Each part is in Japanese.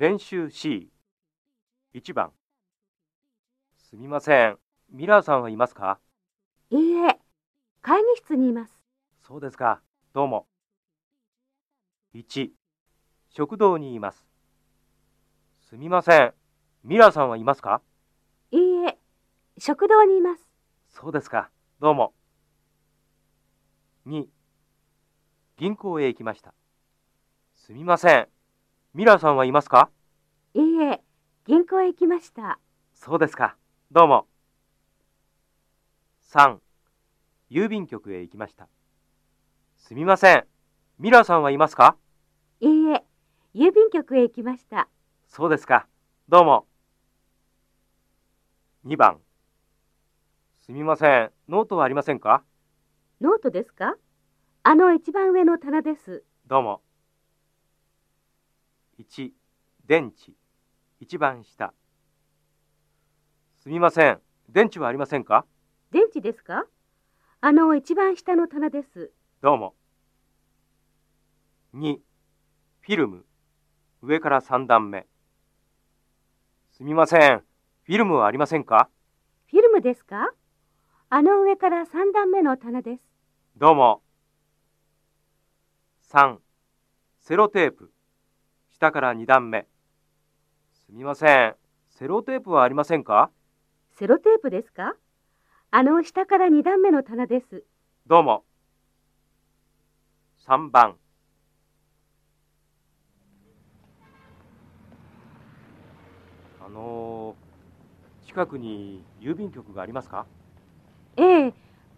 練習 C1 番。すみません。ミラーさんはいますか？いいえ、会議室にいます。そうですか。どうも。1食堂にいます。すみません。ミラーさんはいますか？いいえ、食堂にいます。そうですか。どうも。2銀行へ行きました。すみませんミラーさんはいますか？いいえ、銀行へ行きました。そうですか。どうも。3郵便局へ行きました。すみません。ミラーさんはいますか？いいえ、郵便局へ行きました。そうですか。どうも。2番。すみません。ノートはありませんか？ノートですか？あの一番上の棚です。どうも1電池。一番下。すみません。電池はありませんか？電池ですか？あの一番下の棚です。どうも。2フィルム。上から3段目。すみません。フィルムはありませんか？フィルムですか？あの上から3段目の棚です。どうも。3セロテープ下から2段目。すみません。セロテープはありませんか？セロテープですか？あの下から2段目の棚です。どうも。3番。あの近くに郵便局がありますか？ええ、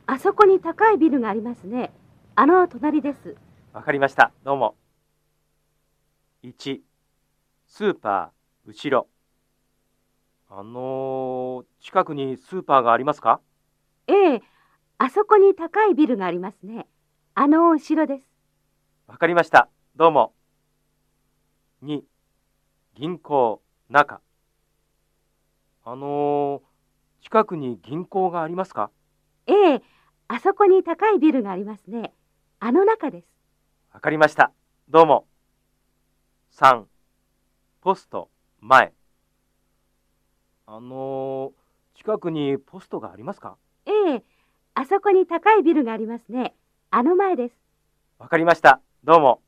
あそこに高いビルがありますね。あの隣です。わかりました。どうも1スーパー後ろ。あの近くにスーパーがありますか？ええ、あそこに高いビルがありますね。あの後ろです。わかりました。どうも。2銀行中。あの近くに銀行がありますか？ええ、あそこに高いビルがありますね。あの中です。わかりました。どうも3ポスト前。あの近くにポストがありますか？ええ、あそこに高いビルがありますね。あの前です。わかりました。どうも